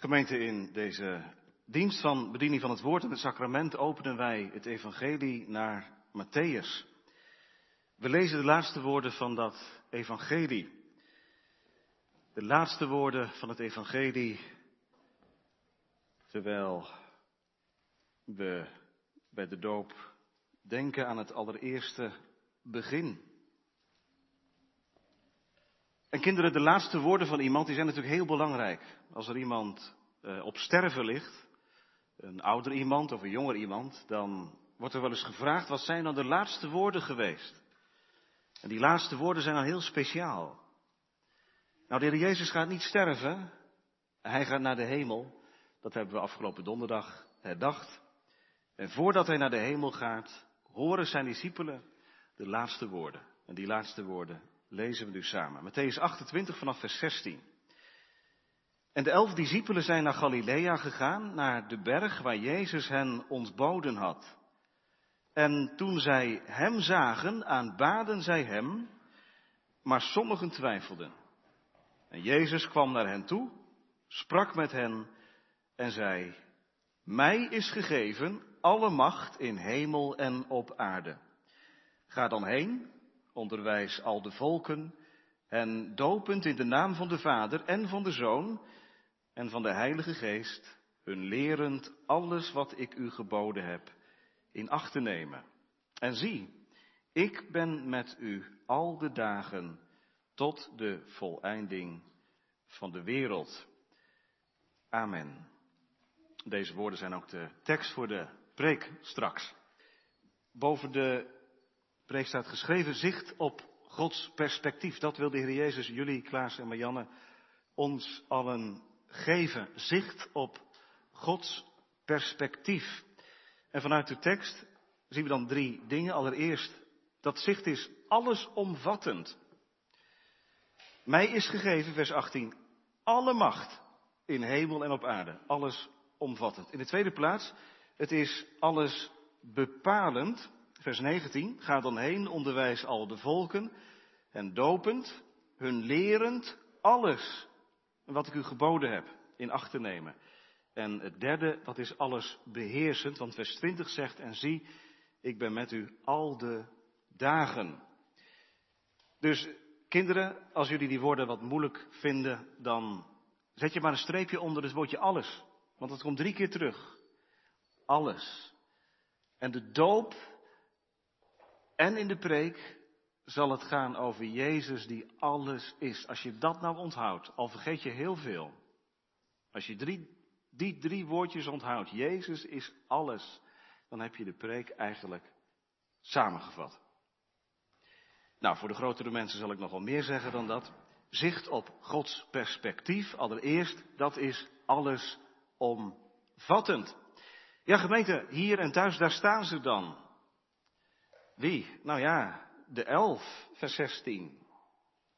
Gemeente, in deze dienst van bediening van het woord en het sacrament openen wij het evangelie naar Matthäus. We lezen de laatste woorden van dat evangelie. De laatste woorden van het evangelie, terwijl we bij de doop denken aan het allereerste begin. En kinderen, de laatste woorden van iemand die zijn natuurlijk heel belangrijk. Als er iemand uh, op sterven ligt, een ouder iemand of een jonger iemand, dan wordt er wel eens gevraagd, wat zijn dan de laatste woorden geweest? En die laatste woorden zijn dan heel speciaal. Nou, de Heer Jezus gaat niet sterven, hij gaat naar de hemel. Dat hebben we afgelopen donderdag herdacht. En voordat hij naar de hemel gaat, horen zijn discipelen de laatste woorden. En die laatste woorden lezen we nu samen. Matthäus 28 vanaf vers 16. En de elf discipelen zijn naar Galilea gegaan, naar de berg waar Jezus hen ontboden had. En toen zij hem zagen, aanbaden zij hem, maar sommigen twijfelden. En Jezus kwam naar hen toe, sprak met hen en zei, Mij is gegeven alle macht in hemel en op aarde. Ga dan heen onderwijs al de volken, en dopend in de naam van de Vader en van de Zoon en van de Heilige Geest, hun lerend alles wat ik u geboden heb in acht te nemen. En zie, ik ben met u al de dagen tot de voleinding van de wereld. Amen. Deze woorden zijn ook de tekst voor de preek straks. Boven de preek staat geschreven zicht op Gods perspectief. Dat wil de Heer Jezus, jullie, Klaas en Marianne, ons allen geven. Zicht op Gods perspectief. En vanuit de tekst zien we dan drie dingen. Allereerst, dat zicht is allesomvattend. Mij is gegeven, vers 18, alle macht in hemel en op aarde. Alles omvattend. In de tweede plaats, het is alles bepalend. Vers 19, ga dan heen, onderwijs al de volken en dopend, hun lerend alles wat ik u geboden heb in acht te nemen. En het derde, dat is alles beheersend, want vers 20 zegt, en zie, ik ben met u al de dagen. Dus kinderen, als jullie die woorden wat moeilijk vinden, dan zet je maar een streepje onder het woordje alles. Want het komt drie keer terug. Alles. En de doop en in de preek zal het gaan over Jezus die alles is. Als je dat nou onthoudt, al vergeet je heel veel. Als je die drie woordjes onthoudt, Jezus is alles, dan heb je de preek eigenlijk samengevat. Nou, voor de grotere mensen zal ik nog wel meer zeggen dan dat. Zicht op Gods perspectief, allereerst, dat is alles omvattend. Ja, gemeente, hier en thuis, daar staan ze dan. Wie? Nou ja, de elf, vers 16.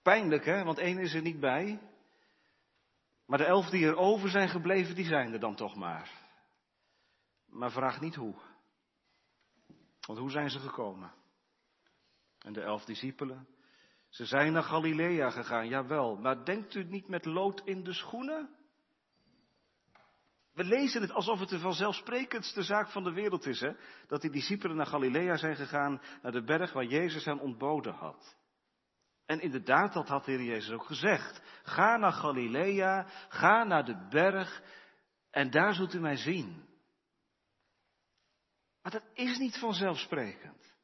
Pijnlijk hè, want één is er niet bij. Maar de elf die er over zijn gebleven, die zijn er dan toch maar. Maar vraag niet hoe. Want hoe zijn ze gekomen? En de elf discipelen? Ze zijn naar Galilea gegaan, jawel. Maar denkt u niet met lood in de schoenen? We lezen het alsof het de vanzelfsprekendste zaak van de wereld is, hè? Dat die discipelen naar Galilea zijn gegaan, naar de berg waar Jezus hen ontboden had. En inderdaad, dat had de Heer Jezus ook gezegd. Ga naar Galilea, ga naar de berg en daar zult u mij zien. Maar dat is niet vanzelfsprekend.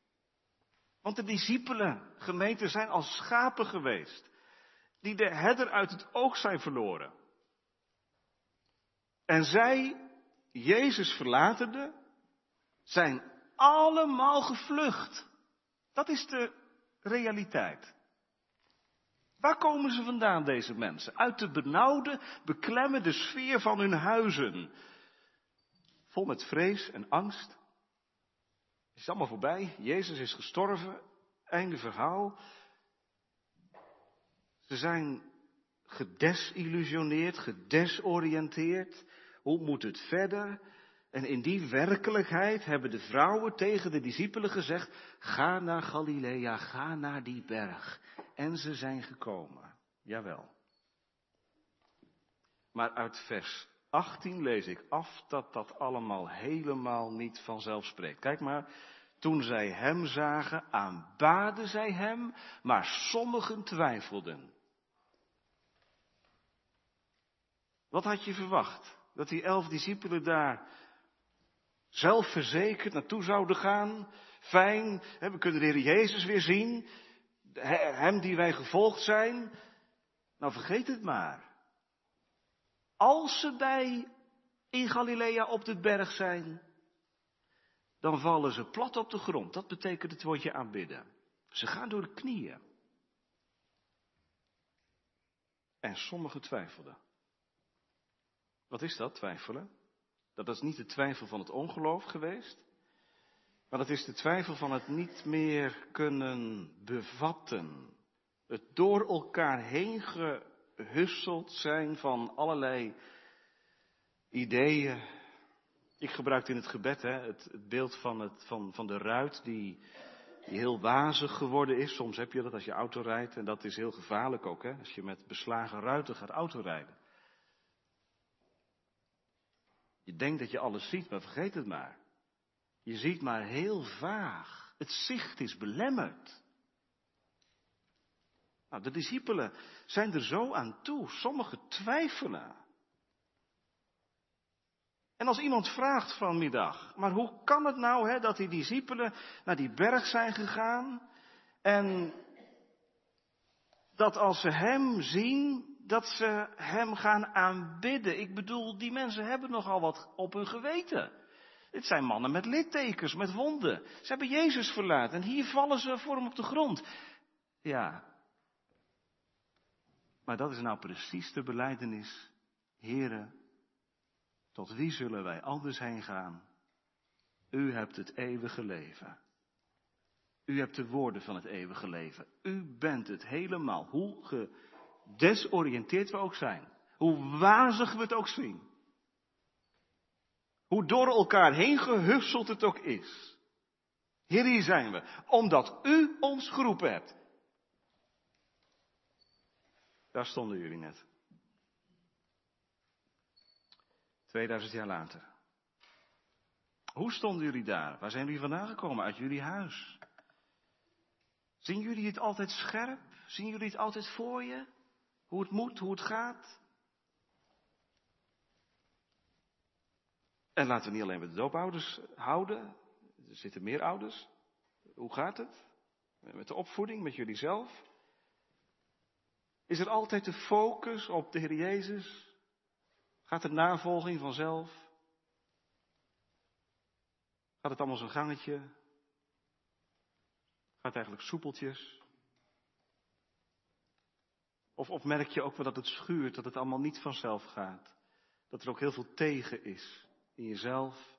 Want de discipelen, gemeenten, zijn als schapen geweest, die de herder uit het oog zijn verloren. En zij, Jezus verlatende, zijn allemaal gevlucht. Dat is de realiteit. Waar komen ze vandaan, deze mensen? Uit de benauwde, beklemmende sfeer van hun huizen. Vol met vrees en angst. Het is allemaal voorbij. Jezus is gestorven. Einde verhaal. Ze zijn gedesillusioneerd, gedesoriënteerd. Hoe moet het verder? En in die werkelijkheid hebben de vrouwen tegen de discipelen gezegd, ga naar Galilea, ga naar die berg. En ze zijn gekomen. Jawel. Maar uit vers 18 lees ik af dat dat allemaal helemaal niet vanzelf spreekt. Kijk maar, toen zij hem zagen, aanbaden zij hem, maar sommigen twijfelden. Wat had je verwacht? Dat die elf discipelen daar zelfverzekerd naartoe zouden gaan? Fijn, we kunnen de Heer Jezus weer zien. Hem die wij gevolgd zijn. Nou, vergeet het maar. Als ze bij in Galilea op de berg zijn, dan vallen ze plat op de grond. Dat betekent het woordje aanbidden. Ze gaan door de knieën. En sommigen twijfelden. Wat is dat, twijfelen? Dat is niet de twijfel van het ongeloof geweest, maar dat is de twijfel van het niet meer kunnen bevatten. Het door elkaar heen gehusteld zijn van allerlei ideeën. Ik gebruik in het gebed hè, het, het beeld van, het, van, van de ruit die, die heel wazig geworden is. Soms heb je dat als je auto rijdt en dat is heel gevaarlijk ook, hè, als je met beslagen ruiten gaat autorijden. Je denkt dat je alles ziet, maar vergeet het maar. Je ziet maar heel vaag. Het zicht is belemmerd. Nou, de discipelen zijn er zo aan toe. Sommigen twijfelen. En als iemand vraagt vanmiddag, maar hoe kan het nou hè, dat die discipelen naar die berg zijn gegaan en dat als ze hem zien, dat ze hem gaan aanbidden. Ik bedoel, die mensen hebben nogal wat op hun geweten. Dit zijn mannen met littekens, met wonden. Ze hebben Jezus verlaten en hier vallen ze voor hem op de grond. Ja. Maar dat is nou precies de beleidenis. Heren, tot wie zullen wij anders heen gaan? U hebt het eeuwige leven. U hebt de woorden van het eeuwige leven. U bent het helemaal. Hoe gedesoriënteerd we ook zijn. Hoe wazig we het ook zien. Hoe door elkaar heen gehusseld het ook is. Hier zijn we. Omdat u ons geroepen hebt. Daar stonden jullie net. 2000 jaar later. Hoe stonden jullie daar? Waar zijn jullie vandaan gekomen? Uit jullie huis. Zien jullie het altijd scherp? Zien jullie het altijd voor je? Hoe het moet, hoe het gaat? En laten we niet alleen met de doopouders houden. Er zitten meer ouders. Hoe gaat het? Met de opvoeding, met jullie zelf? Is er altijd de focus op de Heer Jezus? Gaat de navolging vanzelf? Gaat het allemaal zo'n gangetje? Gaat het eigenlijk soepeltjes? Of, of merk je ook wel dat het schuurt, dat het allemaal niet vanzelf gaat? Dat er ook heel veel tegen is in jezelf?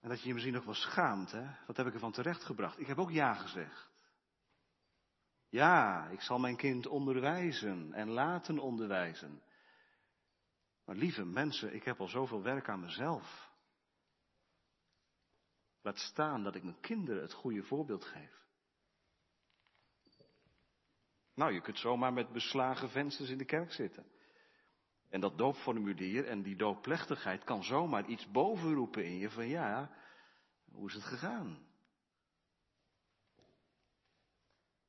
En dat je je misschien nog wel schaamt, hè? Wat heb ik ervan terechtgebracht? Ik heb ook ja gezegd. Ja, ik zal mijn kind onderwijzen en laten onderwijzen. Maar lieve mensen, ik heb al zoveel werk aan mezelf. Laat staan dat ik mijn kinderen het goede voorbeeld geef. Nou, je kunt zomaar met beslagen vensters in de kerk zitten. En dat doopformulier en die doopplechtigheid kan zomaar iets bovenroepen in je van ja, hoe is het gegaan?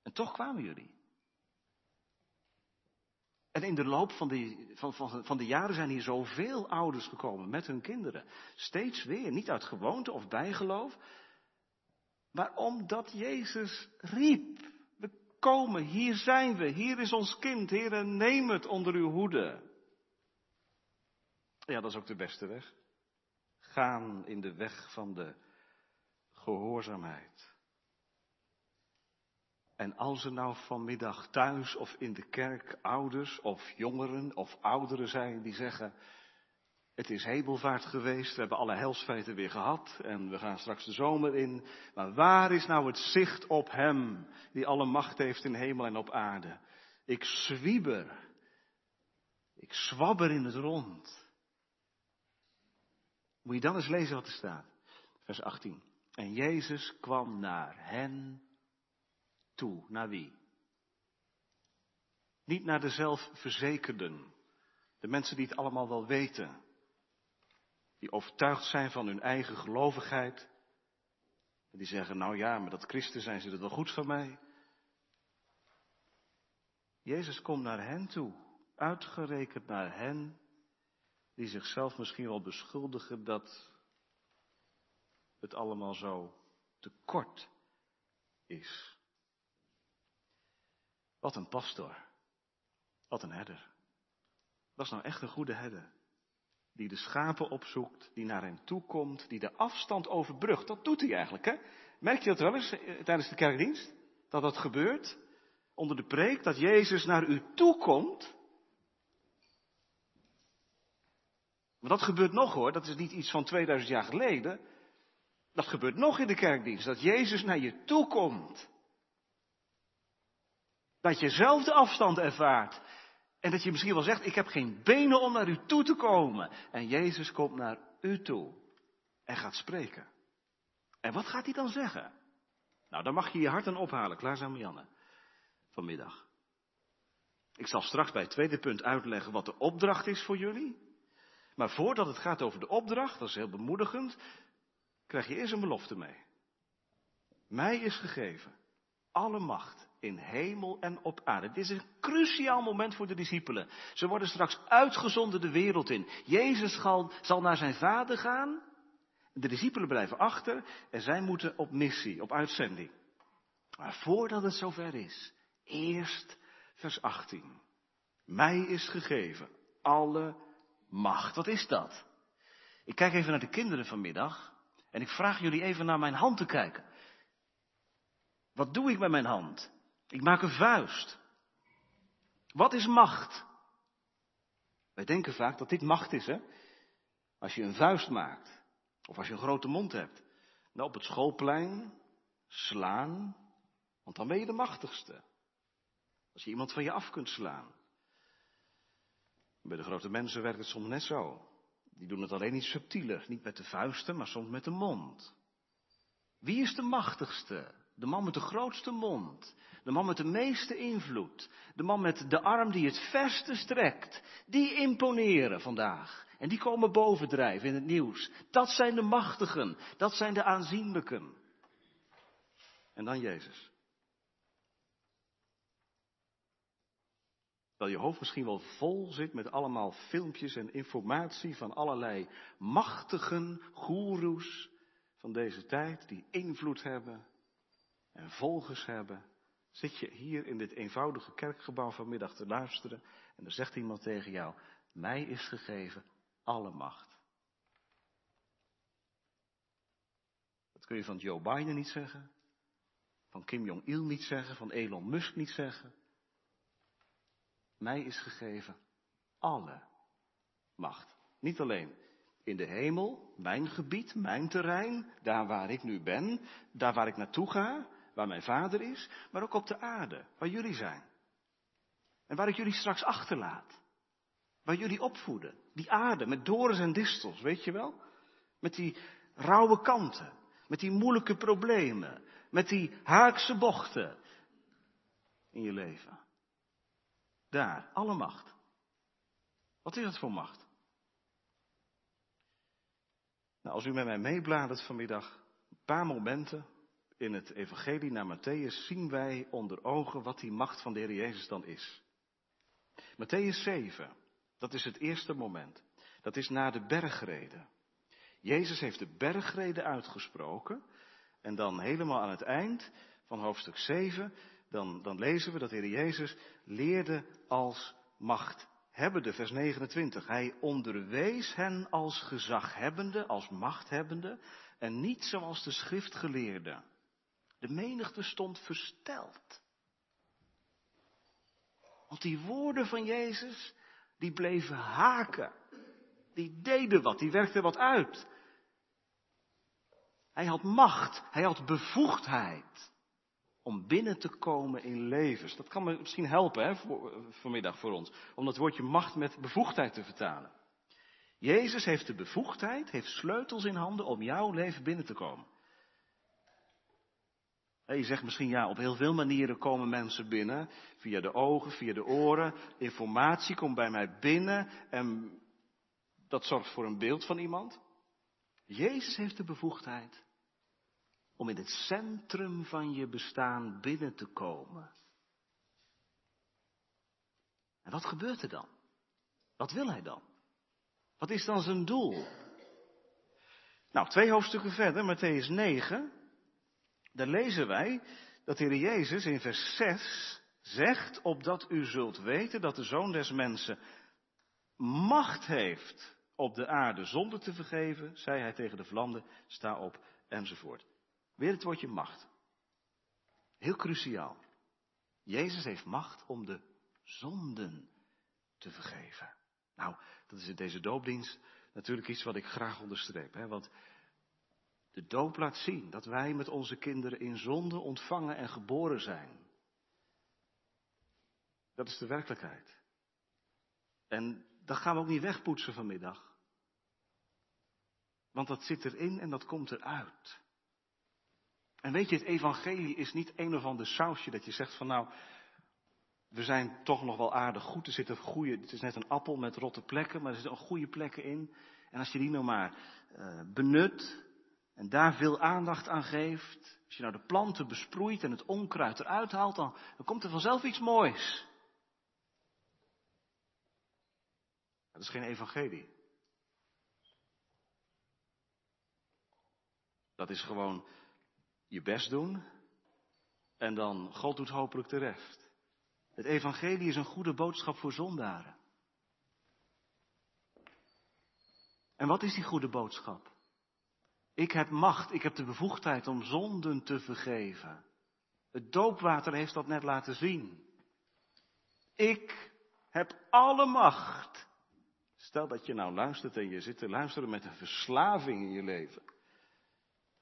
En toch kwamen jullie. En in de loop van, die, van, van, van de jaren zijn hier zoveel ouders gekomen met hun kinderen. Steeds weer, niet uit gewoonte of bijgeloof, maar omdat Jezus riep. Komen, hier zijn we, hier is ons kind, Heer, neem het onder uw hoede. Ja, dat is ook de beste weg. Gaan in de weg van de gehoorzaamheid. En als er nou vanmiddag thuis of in de kerk ouders of jongeren of ouderen zijn die zeggen, het is hemelvaart geweest, we hebben alle helsfeiten weer gehad en we gaan straks de zomer in. Maar waar is nou het zicht op Hem die alle macht heeft in hemel en op aarde? Ik zwieber, ik zwabber in het rond. Moet je dan eens lezen wat er staat. Vers 18. En Jezus kwam naar hen toe. Naar wie? Niet naar de zelfverzekerden. De mensen die het allemaal wel weten. Die overtuigd zijn van hun eigen gelovigheid. En die zeggen, nou ja, met dat christen zijn ze er wel goed van mij. Jezus komt naar hen toe, uitgerekend naar hen, die zichzelf misschien wel beschuldigen dat het allemaal zo te kort is. Wat een pastor. Wat een herder. Is nou echt een goede herder. Die de schapen opzoekt, die naar hen toe komt, die de afstand overbrugt. Dat doet hij eigenlijk, hè? Merk je dat wel eens eh, tijdens de kerkdienst? Dat dat gebeurt? Onder de preek, dat Jezus naar u toe komt. Maar dat gebeurt nog hoor, dat is niet iets van 2000 jaar geleden. Dat gebeurt nog in de kerkdienst, dat Jezus naar je toe komt. Dat je zelf de afstand ervaart. En dat je misschien wel zegt, ik heb geen benen om naar u toe te komen. En Jezus komt naar u toe en gaat spreken. En wat gaat hij dan zeggen? Nou, dan mag je je hart aan ophalen, klaar zijn Janne, vanmiddag. Ik zal straks bij het tweede punt uitleggen wat de opdracht is voor jullie. Maar voordat het gaat over de opdracht, dat is heel bemoedigend, krijg je eerst een belofte mee. Mij is gegeven alle macht in hemel en op aarde. Dit is een cruciaal moment voor de discipelen. Ze worden straks uitgezonden de wereld in. Jezus zal naar zijn vader gaan. De discipelen blijven achter en zij moeten op missie, op uitzending. Maar voordat het zover is, eerst vers 18. Mij is gegeven alle macht. Wat is dat? Ik kijk even naar de kinderen vanmiddag en ik vraag jullie even naar mijn hand te kijken. Wat doe ik met mijn hand? Ik maak een vuist. Wat is macht? Wij denken vaak dat dit macht is, hè? Als je een vuist maakt, of als je een grote mond hebt. Nou, op het schoolplein slaan, want dan ben je de machtigste. Als je iemand van je af kunt slaan. Bij de grote mensen werkt het soms net zo. Die doen het alleen iets subtieler, niet met de vuisten, maar soms met de mond. Wie is de machtigste? De man met de grootste mond. De man met de meeste invloed. De man met de arm die het verste strekt. Die imponeren vandaag. En die komen bovendrijven in het nieuws. Dat zijn de machtigen. Dat zijn de aanzienlijken. En dan Jezus. Dat je hoofd misschien wel vol zit met allemaal filmpjes en informatie van allerlei machtigen, goeroes van deze tijd die invloed hebben en volgers hebben, zit je hier in dit eenvoudige kerkgebouw vanmiddag te luisteren en dan zegt iemand tegen jou, mij is gegeven alle macht. Dat kun je van Joe Biden niet zeggen, van Kim Jong-il niet zeggen, van Elon Musk niet zeggen. Mij is gegeven alle macht. Niet alleen in de hemel, mijn gebied, mijn terrein, daar waar ik nu ben, daar waar ik naartoe ga, waar mijn vader is, maar ook op de aarde, waar jullie zijn. En waar ik jullie straks achterlaat. Waar jullie opvoeden. Die aarde met dorens en distels, weet je wel? Met die rauwe kanten. Met die moeilijke problemen. Met die haakse bochten. In je leven. Daar, alle macht. Wat is dat voor macht? Nou, als u met mij meebladert vanmiddag, een paar momenten, in het evangelie naar Matthäus zien wij onder ogen wat die macht van de Heer Jezus dan is. Matthäus 7, dat is het eerste moment. Dat is na de bergreden. Jezus heeft de bergreden uitgesproken. En dan helemaal aan het eind van hoofdstuk 7, dan, dan lezen we dat de Heer Jezus leerde als machthebbende, vers 29. Hij onderwees hen als gezaghebbende, als machthebbende, en niet zoals de schriftgeleerden. De menigte stond versteld. Want die woorden van Jezus, die bleven haken. Die deden wat, die werkten wat uit. Hij had macht, hij had bevoegdheid om binnen te komen in levens. Dat kan me misschien helpen hè, voor, vanmiddag voor ons, om dat woordje macht met bevoegdheid te vertalen. Jezus heeft de bevoegdheid, heeft sleutels in handen om jouw leven binnen te komen. Je zegt misschien ja, op heel veel manieren komen mensen binnen. Via de ogen, via de oren. Informatie komt bij mij binnen en dat zorgt voor een beeld van iemand. Jezus heeft de bevoegdheid om in het centrum van je bestaan binnen te komen. En wat gebeurt er dan? Wat wil hij dan? Wat is dan zijn doel? Nou, twee hoofdstukken verder, Matthäus 9, daar lezen wij dat de Heer Jezus in vers 6 zegt, opdat u zult weten dat de Zoon des Mensen macht heeft op de aarde zonde te vergeven, zei hij tegen de vlammen, sta op, enzovoort. Weer het woordje macht. Heel cruciaal. Jezus heeft macht om de zonden te vergeven. Nou, dat is in deze doopdienst natuurlijk iets wat ik graag onderstreep. Hè? Want de doop laat zien dat wij met onze kinderen in zonde ontvangen en geboren zijn. Dat is de werkelijkheid. En dat gaan we ook niet wegpoetsen vanmiddag. Want dat zit erin en dat komt eruit. En weet je, het evangelie is niet een of ander sausje dat je zegt van nou, we zijn toch nog wel aardig goed. Er zitten goede, het is net een appel met rotte plekken, maar er zitten ook goede plekken in. En als je die nou maar uh, benut en daar veel aandacht aan geeft, als je nou de planten besproeit en het onkruid eruit haalt, dan, komt er vanzelf iets moois. Dat is geen evangelie. Dat is gewoon je best doen en dan God doet hopelijk de rest. Het evangelie is een goede boodschap voor zondaren. En wat is die goede boodschap? Ik heb macht, ik heb de bevoegdheid om zonden te vergeven. Het doopwater heeft dat net laten zien. Ik heb alle macht. Stel dat je nou luistert en je zit te luisteren met een verslaving in je leven.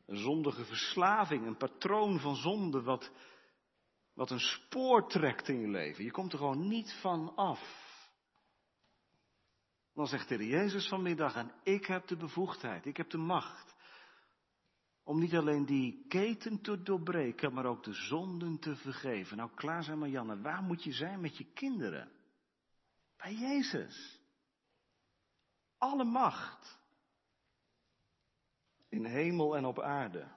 Een zondige verslaving, een patroon van zonde wat, wat een spoor trekt in je leven. Je komt er gewoon niet van af. Dan zegt de Jezus vanmiddag, en ik heb de bevoegdheid, ik heb de macht. Om niet alleen die keten te doorbreken, maar ook de zonden te vergeven. Nou, klaar zijn Marianne, waar moet je zijn met je kinderen? Bij Jezus. Alle macht. In hemel en op aarde.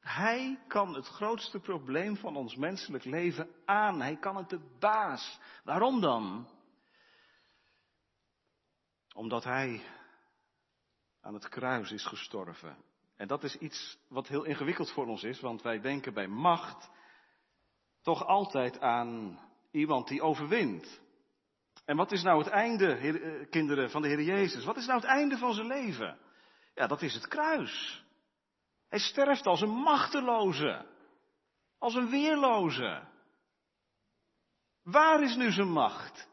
Hij kan het grootste probleem van ons menselijk leven aan. Hij kan het de baas. Waarom dan? Omdat hij aan het kruis is gestorven. En dat is iets wat heel ingewikkeld voor ons is, want wij denken bij macht toch altijd aan iemand die overwint. En wat is nou het einde, eh, kinderen van de Heer Jezus? Wat is nou het einde van zijn leven? Ja, dat is het kruis. Hij sterft als een machteloze, als een weerloze. Waar is nu zijn macht?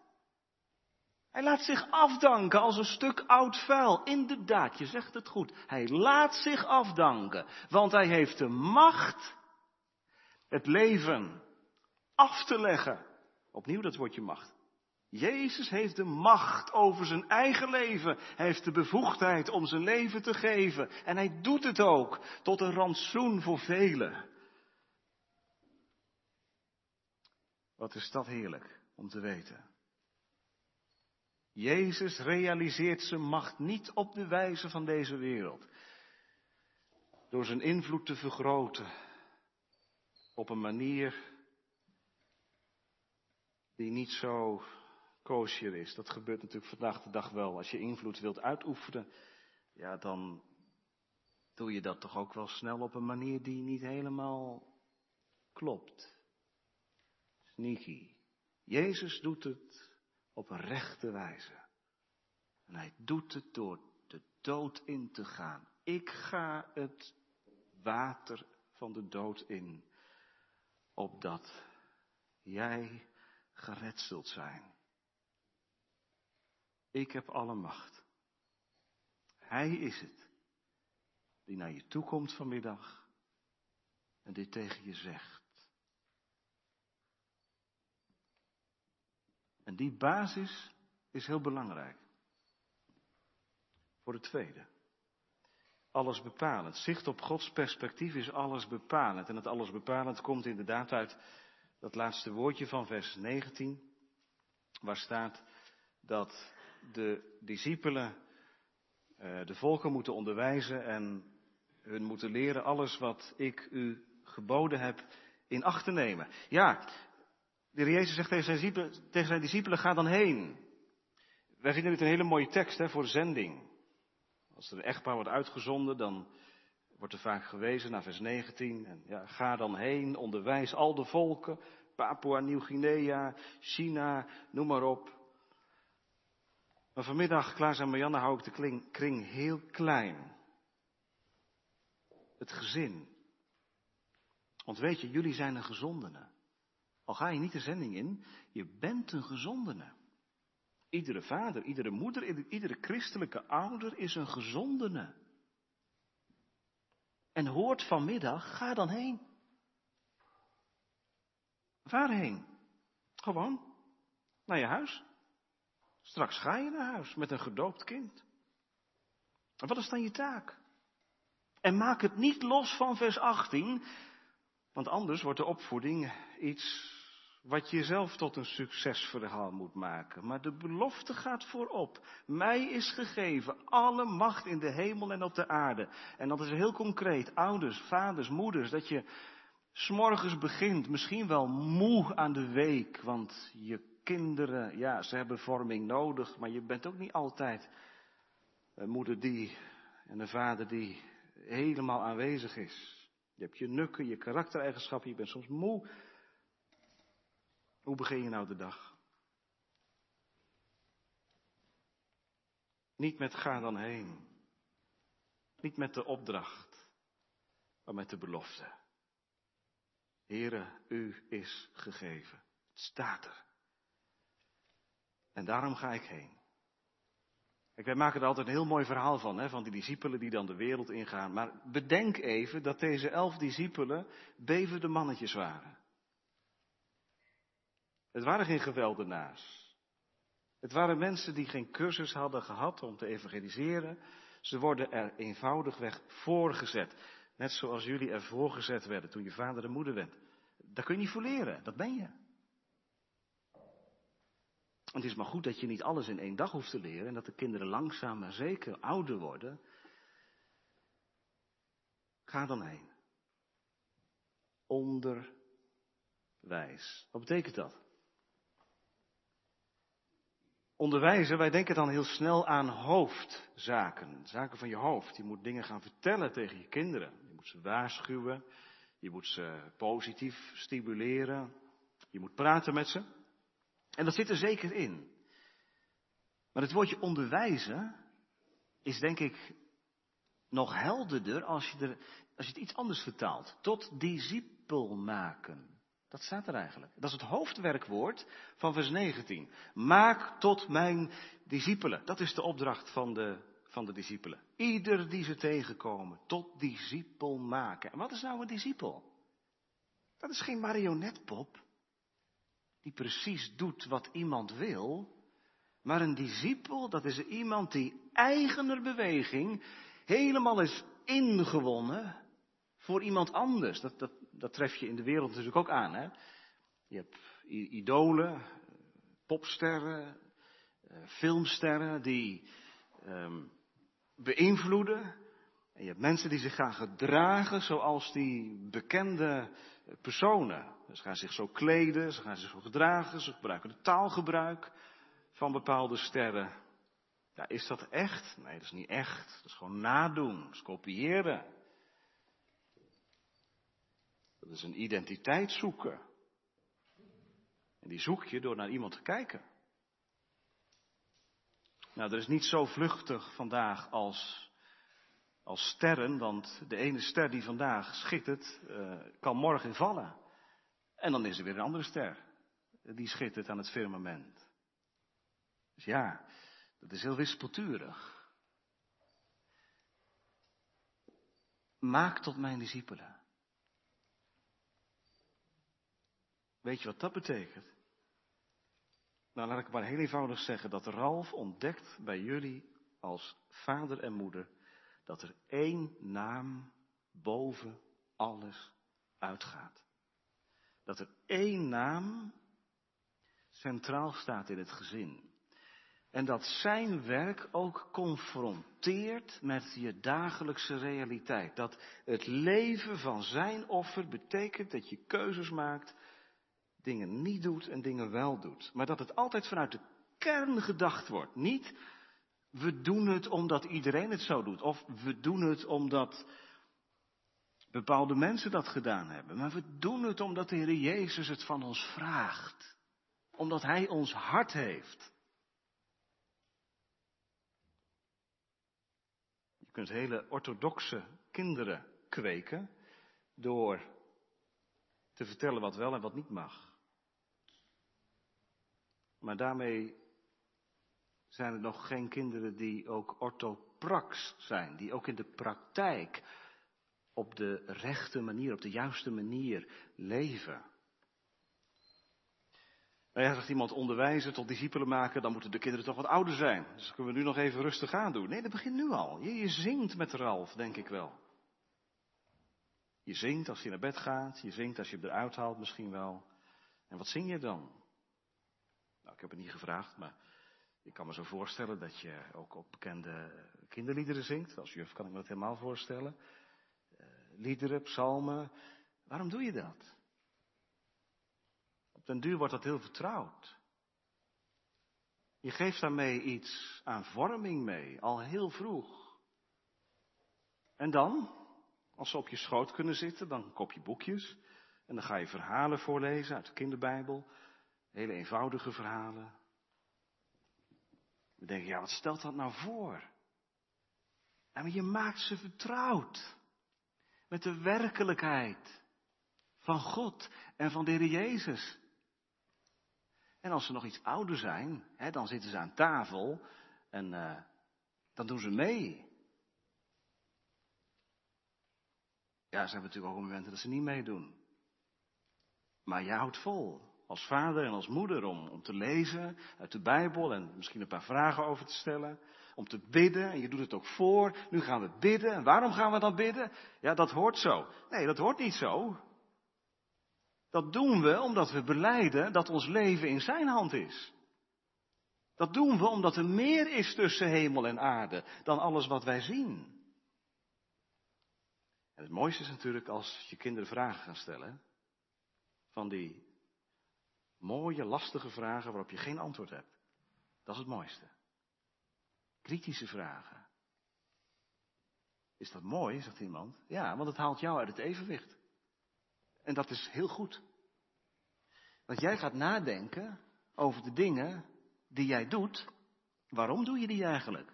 Hij laat zich afdanken als een stuk oud vuil. Inderdaad, je zegt het goed. Hij laat zich afdanken, want hij heeft de macht het leven af te leggen. Opnieuw dat woordje macht. Jezus heeft de macht over zijn eigen leven. Hij heeft de bevoegdheid om zijn leven te geven. En hij doet het ook tot een rantsoen voor velen. Wat is dat heerlijk om te weten. Jezus realiseert zijn macht niet op de wijze van deze wereld. Door zijn invloed te vergroten. Op een manier die niet zo kosher is. Dat gebeurt natuurlijk vandaag de dag wel. Als je invloed wilt uitoefenen, ja, dan doe je dat toch ook wel snel op een manier die niet helemaal klopt. Sneaky. Jezus doet het op een rechte wijze. En hij doet het door de dood in te gaan. Ik ga het water van de dood in, opdat jij gered zult zijn. Ik heb alle macht. Hij is het die naar je toe komt vanmiddag en dit tegen je zegt. En die basis is heel belangrijk. Voor het tweede. alles bepalend. Zicht op Gods perspectief is alles bepalend. En het alles bepalend komt inderdaad uit dat laatste woordje van vers 19, waar staat dat de discipelen eh, de volken moeten onderwijzen en hun moeten leren alles wat ik u geboden heb in acht te nemen. Ja, de heer Jezus zegt tegen zijn, discipelen, ga dan heen. Wij vinden dit een hele mooie tekst hè, voor zending. Als er een echtpaar wordt uitgezonden, dan wordt er vaak gewezen naar vers 19. En ja, ga dan heen, onderwijs al de volken, Papua Nieuw-Guinea, China, noem maar op. Maar vanmiddag, Klaas en Marianne, hou ik de kring heel klein. Het gezin. Want weet je, jullie zijn een gezondene. Al ga je niet de zending in, je bent een gezondene. Iedere vader, iedere moeder, iedere christelijke ouder is een gezondene. En hoort vanmiddag, ga dan heen. Waarheen? Gewoon naar je huis. Straks ga je naar huis met een gedoopt kind. En wat is dan je taak? En maak het niet los van vers 18, want anders wordt de opvoeding iets wat je zelf tot een succesverhaal moet maken. Maar de belofte gaat voorop. Mij is gegeven alle macht in de hemel en op de aarde. En dat is heel concreet. Ouders, vaders, moeders, dat je s'morgens begint, misschien wel moe aan de week, want je kinderen, ja, ze hebben vorming nodig, maar je bent ook niet altijd een moeder die en een vader die helemaal aanwezig is. Je hebt je nukken, je karaktereigenschappen, je bent soms moe. Hoe begin je nou de dag? Niet met ga dan heen. Niet met de opdracht, maar met de belofte. Here, u is gegeven. Het staat er. En daarom ga ik heen. Kijk, wij maken er altijd een heel mooi verhaal van, hè, van die discipelen die dan de wereld ingaan. Maar bedenk even dat deze elf discipelen bevende mannetjes waren. Het waren geen geweldenaars. Het waren mensen die geen cursus hadden gehad om te evangeliseren. Ze worden er eenvoudigweg voorgezet. Net zoals jullie er voorgezet werden toen je vader en moeder werd. Daar kun je niet voor leren, dat ben je. Het is maar goed dat je niet alles in één dag hoeft te leren en dat de kinderen langzaam maar zeker ouder worden. Ga dan heen. Onderwijs. Wat betekent dat? Onderwijzen, wij denken dan heel snel aan hoofdzaken. Zaken van je hoofd. Je moet dingen gaan vertellen tegen je kinderen. Je moet ze waarschuwen. Je moet ze positief stimuleren. Je moet praten met ze. En dat zit er zeker in. Maar het woordje onderwijzen is denk ik nog helderder als je, er, als je het iets anders vertaalt. Tot discipel maken. Dat staat er eigenlijk. Dat is het hoofdwerkwoord van vers 19. Maak tot mijn discipelen. Dat is de opdracht van de, van de discipelen. Ieder die ze tegenkomen, tot discipel maken. En wat is nou een discipel? Dat is geen marionetpop die precies doet wat iemand wil. Maar een discipel, dat is iemand die eigener beweging helemaal is ingewonnen voor iemand anders. Dat, dat, dat tref je in de wereld natuurlijk ook aan. Hè? Je hebt idolen, popsterren, eh, filmsterren die um, beïnvloeden. En je hebt mensen die zich gaan gedragen zoals die bekende personen. Ze gaan zich zo kleden, ze gaan zich zo gedragen, ze gebruiken de taalgebruik van bepaalde sterren. Ja, is dat echt? Nee, dat is niet echt. Dat is gewoon nadoen, dat is kopiëren. Dat is een identiteit zoeken. En die zoek je door naar iemand te kijken. Nou, er is niet zo vluchtig vandaag als, als sterren, want de ene ster die vandaag schittert, uh, kan morgen vallen. En dan is er weer een andere ster, die schittert aan het firmament. Dus ja, dat is heel wispelturig. Maak tot mijn discipelen. Weet je wat dat betekent? Nou, laat ik maar heel eenvoudig zeggen dat Ralf ontdekt bij jullie als vader en moeder dat er één naam boven alles uitgaat. Dat er één naam centraal staat in het gezin. En dat zijn werk ook confronteert met je dagelijkse realiteit. Dat het leven van zijn offer betekent dat je keuzes maakt, dingen niet doet en dingen wel doet. Maar dat het altijd vanuit de kern gedacht wordt. Niet, we doen het omdat iedereen het zo doet. Of we doen het omdat bepaalde mensen dat gedaan hebben. Maar we doen het omdat de Heer Jezus het van ons vraagt. Omdat Hij ons hart heeft. Je kunt hele orthodoxe kinderen kweken door te vertellen wat wel en wat niet mag. Maar daarmee zijn er nog geen kinderen die ook orthoprax zijn, die ook in de praktijk op de rechte manier, op de juiste manier leven. Nou ja, zegt iemand onderwijzen tot discipelen maken, dan moeten de kinderen toch wat ouder zijn. Dus kunnen we nu nog even rustig aan doen. Nee, dat begint nu al. Je, je zingt met Ralf, denk ik wel. Je zingt als je naar bed gaat, je zingt als je hem eruit haalt misschien wel. En wat zing je dan? Nou, ik heb het niet gevraagd, maar ik kan me zo voorstellen dat je ook op bekende kinderliederen zingt. Als juf kan ik me dat helemaal voorstellen. Uh, liederen, psalmen. Waarom doe je dat? Op den duur wordt dat heel vertrouwd. Je geeft daarmee iets aan vorming mee, al heel vroeg. En dan, als ze op je schoot kunnen zitten, dan kop je boekjes. En dan ga je verhalen voorlezen uit de kinderbijbel. Hele eenvoudige verhalen. We denken, ja, wat stelt dat nou voor? En je maakt ze vertrouwd met de werkelijkheid van God en van de Heer Jezus. En als ze nog iets ouder zijn, hè, dan zitten ze aan tafel en uh, dan doen ze mee. Ja, ze hebben natuurlijk ook momenten dat ze niet meedoen. Maar je houdt vol, als vader en als moeder, om, om te lezen uit de Bijbel en misschien een paar vragen over te stellen. Om te bidden, en je doet het ook voor. Nu gaan we bidden. En waarom gaan we dan bidden? Ja, dat hoort zo. Nee, dat hoort niet zo. Dat doen we omdat we beleiden dat ons leven in Zijn hand is. Dat doen we omdat er meer is tussen hemel en aarde dan alles wat wij zien. En het mooiste is natuurlijk als je kinderen vragen gaan stellen. Van die mooie, lastige vragen waarop je geen antwoord hebt. Dat is het mooiste. Kritische vragen. Is dat mooi, zegt iemand? Ja, want het haalt jou uit het evenwicht. En dat is heel goed. Want jij gaat nadenken over de dingen die jij doet. Waarom doe je die eigenlijk?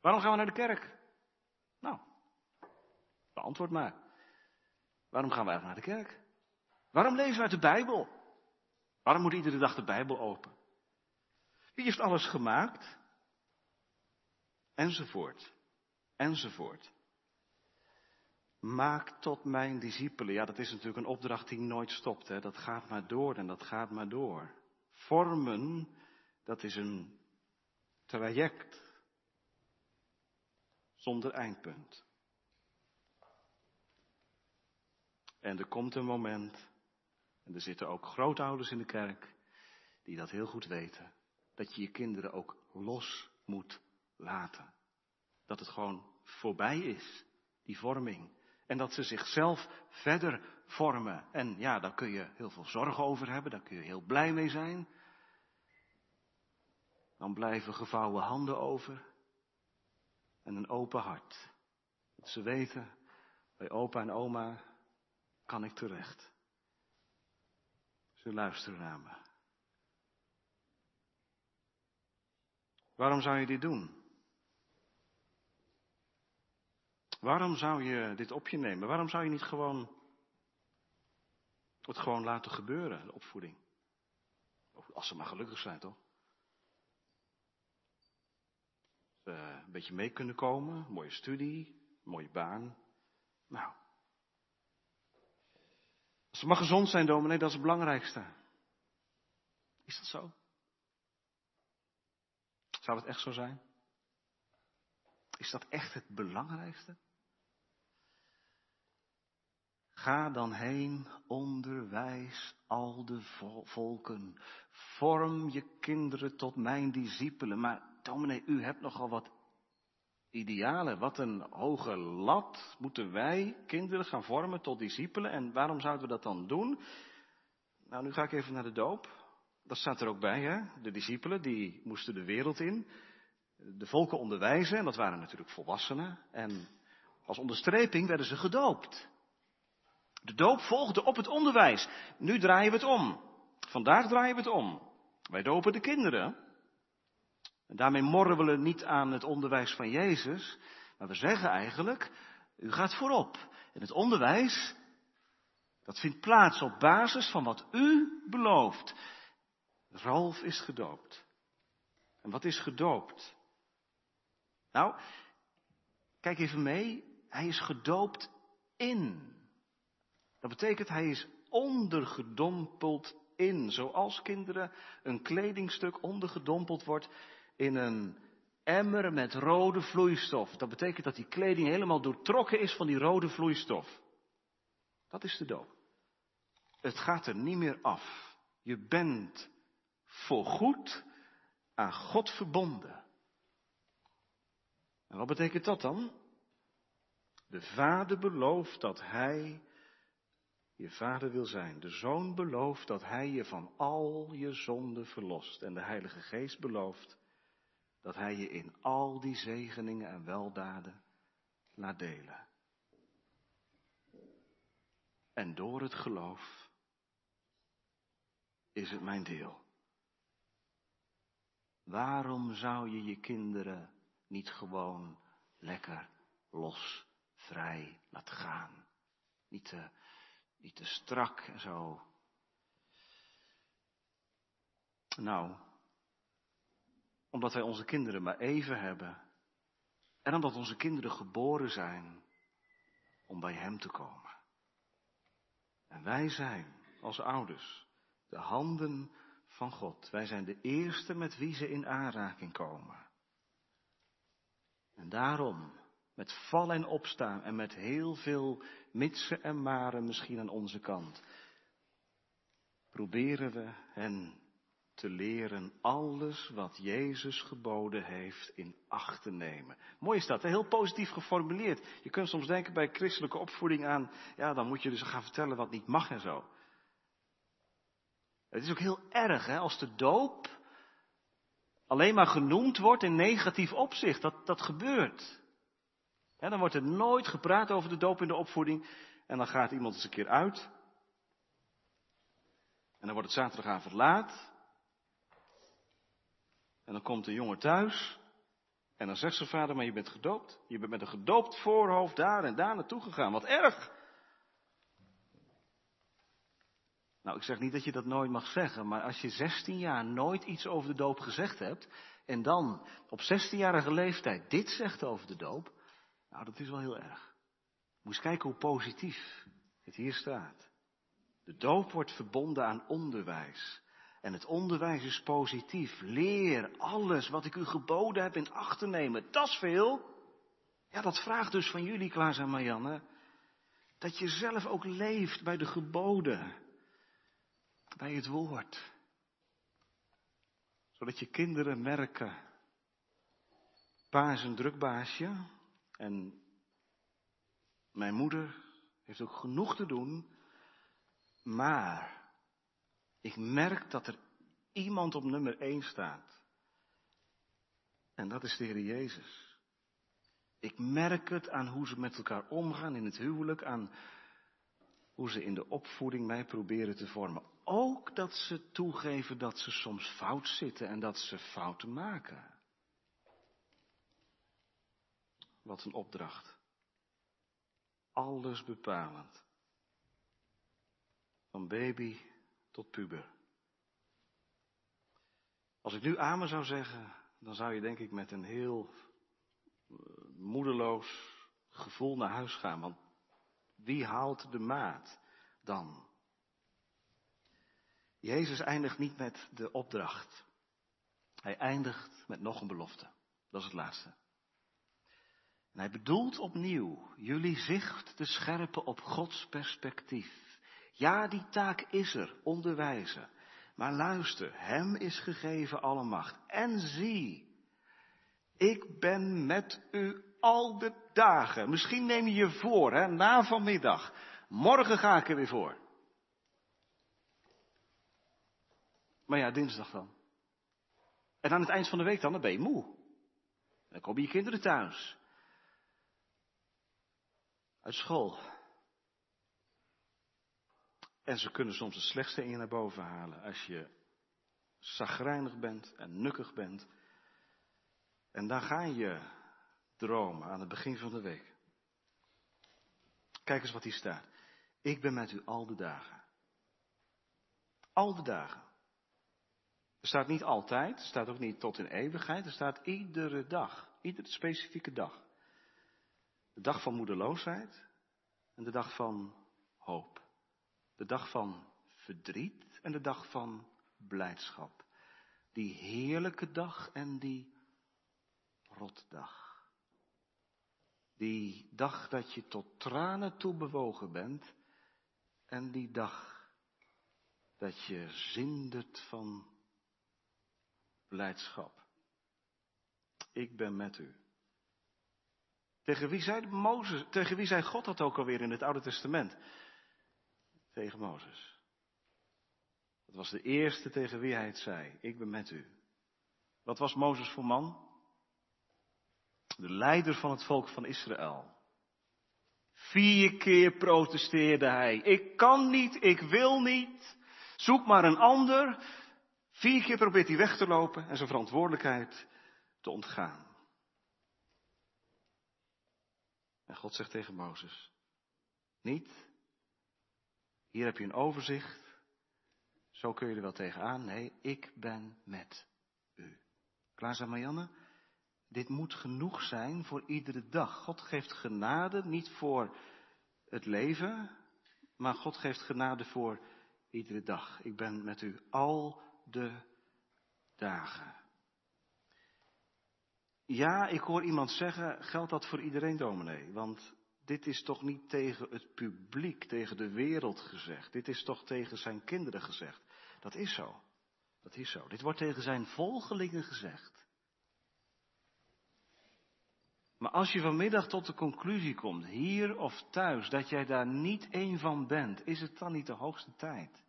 Waarom gaan we naar de kerk? Nou, beantwoord maar. Waarom gaan we eigenlijk naar de kerk? Waarom lezen we uit de Bijbel? Waarom moet iedere dag de Bijbel open? Wie heeft alles gemaakt? Enzovoort. Enzovoort. Maak tot mijn discipelen. Ja, dat is natuurlijk een opdracht die nooit stopt. Hè. Dat gaat maar door en dat gaat maar door. Vormen, dat is een traject. Zonder eindpunt. En er komt een moment, en er zitten ook grootouders in de kerk, die dat heel goed weten, dat je je kinderen ook los moet laten. Dat het gewoon voorbij is, die vorming. En dat ze zichzelf verder vormen. En ja, daar kun je heel veel zorgen over hebben, daar kun je heel blij mee zijn. Dan blijven gevouwen handen over en een open hart. Ze weten, bij opa en oma kan ik terecht. Ze luisteren naar me. Waarom zou je dit doen? Waarom zou je dit op je nemen? Waarom zou je niet gewoon het gewoon laten gebeuren, de opvoeding? Als ze maar gelukkig zijn, toch? Ze een beetje mee kunnen komen, mooie studie, mooie baan. Nou. Ze maar gezond zijn, dominee, dat is het belangrijkste. Is dat zo? Zou het echt zo zijn? Is dat echt het belangrijkste? Ga dan heen, onderwijs al de volken. Vorm je kinderen tot mijn discipelen. Maar dominee, u hebt nogal wat idealen. Wat een hoge lat moeten wij kinderen gaan vormen tot discipelen. En waarom zouden we dat dan doen? Nou, nu ga ik even naar de doop. Dat staat er ook bij, hè? De discipelen, die moesten de wereld in. De volken onderwijzen, en dat waren natuurlijk volwassenen. En als onderstreping werden ze gedoopt. De doop volgde op het onderwijs. Nu draaien we het om. Vandaag draaien we het om. Wij dopen de kinderen. En daarmee morren we niet aan het onderwijs van Jezus. Maar we zeggen eigenlijk, u gaat voorop. En het onderwijs, dat vindt plaats op basis van wat u belooft. Ralf is gedoopt. En wat is gedoopt? Nou, kijk even mee. Hij is gedoopt in. Dat betekent hij is ondergedompeld in. Zoals kinderen een kledingstuk ondergedompeld wordt in een emmer met rode vloeistof. Dat betekent dat die kleding helemaal doortrokken is van die rode vloeistof. Dat is de doop. Het gaat er niet meer af. Je bent voorgoed aan God verbonden. En wat betekent dat dan? De vader belooft dat hij je vader wil zijn. De zoon belooft dat hij je van al je zonden verlost. En de Heilige Geest belooft dat hij je in al die zegeningen en weldaden laat delen. En door het geloof is het mijn deel. Waarom zou je je kinderen niet gewoon lekker los, vrij laten gaan? Niet te, niet te strak en zo. Nou, omdat wij onze kinderen maar even hebben. En omdat onze kinderen geboren zijn om bij Hem te komen. En wij zijn als ouders de handen van God. Wij zijn de eerste met wie ze in aanraking komen. En daarom, met vallen en opstaan en met heel veel mitsen en maren misschien aan onze kant, proberen we hen te leren alles wat Jezus geboden heeft in acht te nemen. Mooi is dat, heel positief geformuleerd. Je kunt soms denken bij christelijke opvoeding aan, ja, dan moet je dus gaan vertellen wat niet mag en zo. Het is ook heel erg hè, als de doop alleen maar genoemd wordt in negatief opzicht. Dat, dat gebeurt. dan wordt er nooit gepraat over de doop in de opvoeding. En dan gaat iemand eens een keer uit. En dan wordt het zaterdagavond laat. En dan komt de jongen thuis. En dan zegt zijn vader, maar je bent gedoopt. Je bent met een gedoopt voorhoofd daar en daar naartoe gegaan. Wat erg. Nou, ik zeg niet dat je dat nooit mag zeggen, maar als je 16 jaar nooit iets over de doop gezegd hebt, en dan op 16-jarige leeftijd dit zegt over de doop, nou, dat is wel heel erg. Moet eens kijken hoe positief het hier staat. De doop wordt verbonden aan onderwijs. En het onderwijs is positief. Leer alles wat ik u geboden heb in acht te nemen. Dat is veel. Ja, dat vraagt dus van jullie, Klaas en Marianne. Dat je zelf ook leeft bij de geboden. Bij het woord. Zodat je kinderen merken. Pa is een drukbaasje. En mijn moeder heeft ook genoeg te doen. Maar ik merk dat er iemand op nummer 1 staat. En dat is de Heer Jezus. Ik merk het aan hoe ze met elkaar omgaan in het huwelijk, aan hoe ze in de opvoeding mij proberen te vormen. Ook dat ze toegeven dat ze soms fout zitten en dat ze fouten maken. Wat een opdracht. Alles bepalend. Van baby tot puber. Als ik nu amen zou zeggen, dan zou je denk ik met een heel eh, moedeloos gevoel naar huis gaan. Want wie haalt de maat dan? Jezus eindigt niet met de opdracht. Hij eindigt met nog een belofte. Dat is het laatste. En hij bedoelt opnieuw jullie zicht te scherpen op Gods perspectief. Ja, die taak is er, onderwijzen. Maar luister, hem is gegeven alle macht. En zie, ik ben met u al de dagen. Misschien neem je je voor, hè, na vanmiddag. Morgen ga ik er weer voor. Maar ja, dinsdag dan. En aan het eind van de week dan, dan ben je moe. Dan komen je kinderen thuis. Uit school. En ze kunnen soms het slechtste in je naar boven halen. Als je zagrijnig bent en nukkig bent. En dan ga je dromen aan het begin van de week. Kijk eens wat hier staat. Ik ben met u al de dagen. Al de dagen. Er staat niet altijd, er staat ook niet tot in eeuwigheid, er staat iedere dag, iedere specifieke dag. De dag van moedeloosheid en de dag van hoop. De dag van verdriet en de dag van blijdschap. Die heerlijke dag en die rotdag. Die dag dat je tot tranen toe bewogen bent en die dag dat je zindert van blijdschap. Ik ben met u. Tegen wie zei, Mozes, tegen wie zei God dat ook alweer in het Oude Testament? Tegen Mozes. Dat was de eerste tegen wie hij het zei. Ik ben met u. Wat was Mozes voor man? De leider van het volk van Israël. Vier keer protesteerde hij. Ik kan niet, ik wil niet. Zoek maar een ander. Vier keer probeert hij weg te lopen en zijn verantwoordelijkheid te ontgaan. En God zegt tegen Mozes, niet, hier heb je een overzicht, zo kun je er wel tegenaan. Nee, ik ben met u. Klaar zijn Marianne? Dit moet genoeg zijn voor iedere dag. God geeft genade niet voor het leven, maar God geeft genade voor iedere dag. Ik ben met u al de dagen. Ja, ik hoor iemand zeggen, geldt dat voor iedereen, dominee? Want dit is toch niet tegen het publiek, tegen de wereld gezegd. Dit is toch tegen zijn kinderen gezegd. Dat is zo. Dat is zo. Dit wordt tegen zijn volgelingen gezegd. Maar als je vanmiddag tot de conclusie komt, hier of thuis, dat jij daar niet één van bent, is het dan niet de hoogste tijd?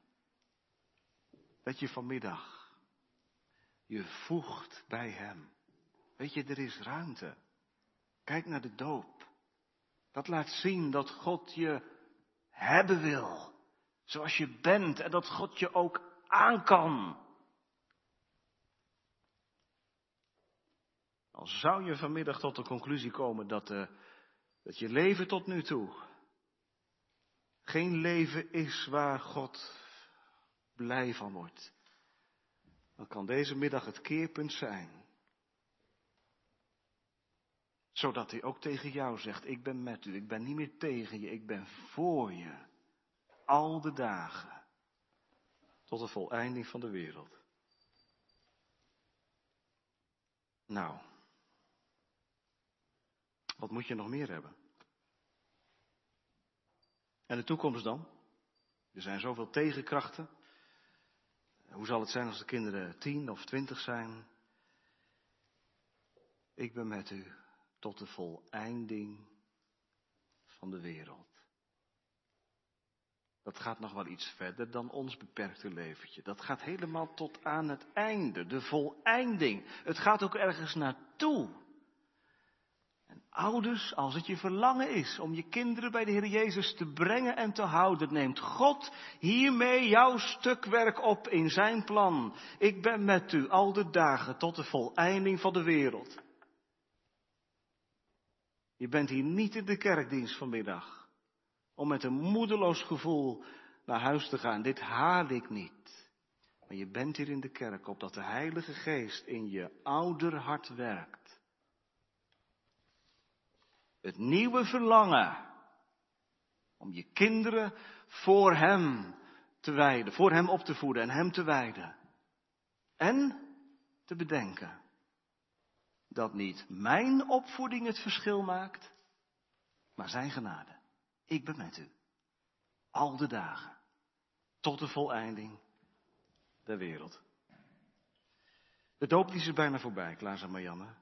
Dat je vanmiddag je voegt bij Hem. Weet je, er is ruimte. Kijk naar de doop. Dat laat zien dat God je hebben wil. Zoals je bent en dat God je ook aan kan. Al zou je vanmiddag tot de conclusie komen dat, uh, dat je leven tot nu toe geen leven is waar God blij van wordt, dan kan deze middag het keerpunt zijn. Zodat hij ook tegen jou zegt, ik ben met u, ik ben niet meer tegen je, ik ben voor je. Al de dagen. Tot de voleinding van de wereld. Nou, wat moet je nog meer hebben? En de toekomst dan? Er zijn zoveel tegenkrachten. Hoe zal het zijn als de kinderen tien of twintig zijn? Ik ben met u tot de voleinding van de wereld. Dat gaat nog wel iets verder dan ons beperkte leventje. Dat gaat helemaal tot aan het einde, de voleinding. Het gaat ook ergens naartoe. En ouders, als het je verlangen is om je kinderen bij de Heer Jezus te brengen en te houden, neemt God hiermee jouw stukwerk op in zijn plan. Ik ben met u al de dagen tot de voleinding van de wereld. Je bent hier niet in de kerkdienst vanmiddag om met een moedeloos gevoel naar huis te gaan. Dit haal ik niet. Maar je bent hier in de kerk opdat de Heilige Geest in je ouder hart werkt. Het nieuwe verlangen om je kinderen voor Hem te wijden, voor Hem op te voeden en Hem te wijden. En te bedenken dat niet mijn opvoeding het verschil maakt, maar zijn genade. Ik ben met u. Al de dagen. Tot de voleinding der wereld. De doop is bijna voorbij, Klaas en Marianne.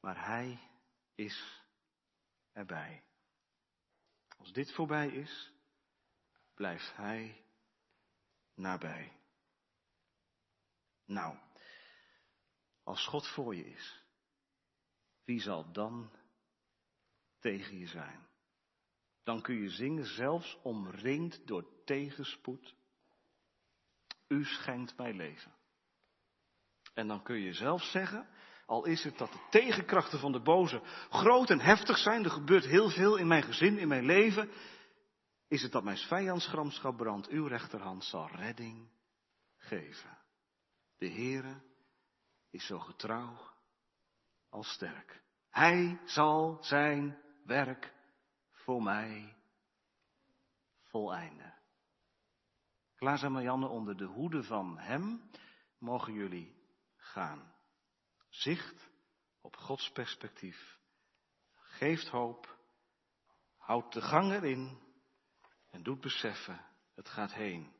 Maar hij is erbij. Als dit voorbij is, blijft hij nabij. Nou, als God voor je is, wie zal dan tegen je zijn? Dan kun je zingen, zelfs omringd door tegenspoed. U schenkt mij leven. En dan kun je zelf zeggen, al is het dat de tegenkrachten van de boze groot en heftig zijn, er gebeurt heel veel in mijn gezin, in mijn leven, is het dat mijn vijandsgramschap brandt, uw rechterhand zal redding geven. De Heere is zo getrouw als sterk. Hij zal zijn werk voor mij voleinden. Klaas en Marianne, onder de hoede van Hem mogen jullie gaan. Zicht op Gods perspectief. Geeft hoop. Houdt de gang erin. En doet beseffen, het gaat heen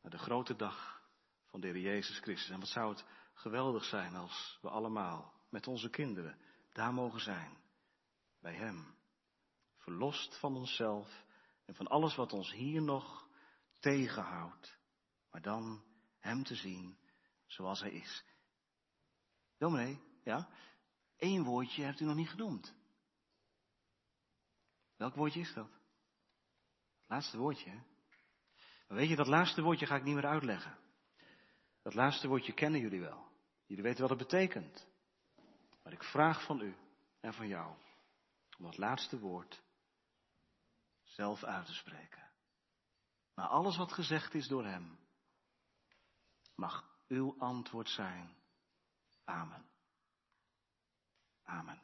naar de grote dag van de Heer Jezus Christus. En wat zou het geweldig zijn als we allemaal met onze kinderen daar mogen zijn. Bij Hem. Verlost van onszelf en van alles wat ons hier nog tegenhoudt. Maar dan Hem te zien zoals Hij is. Dominee, ja? Eén woordje hebt u nog niet genoemd. Welk woordje is dat? Laatste woordje, hè? Maar weet je, dat laatste woordje ga ik niet meer uitleggen. Dat laatste woordje kennen jullie wel. Jullie weten wat het betekent. Maar ik vraag van u en van jou om dat laatste woord zelf uit te spreken. Maar alles wat gezegd is door Hem, mag uw antwoord zijn. Amen. Amen.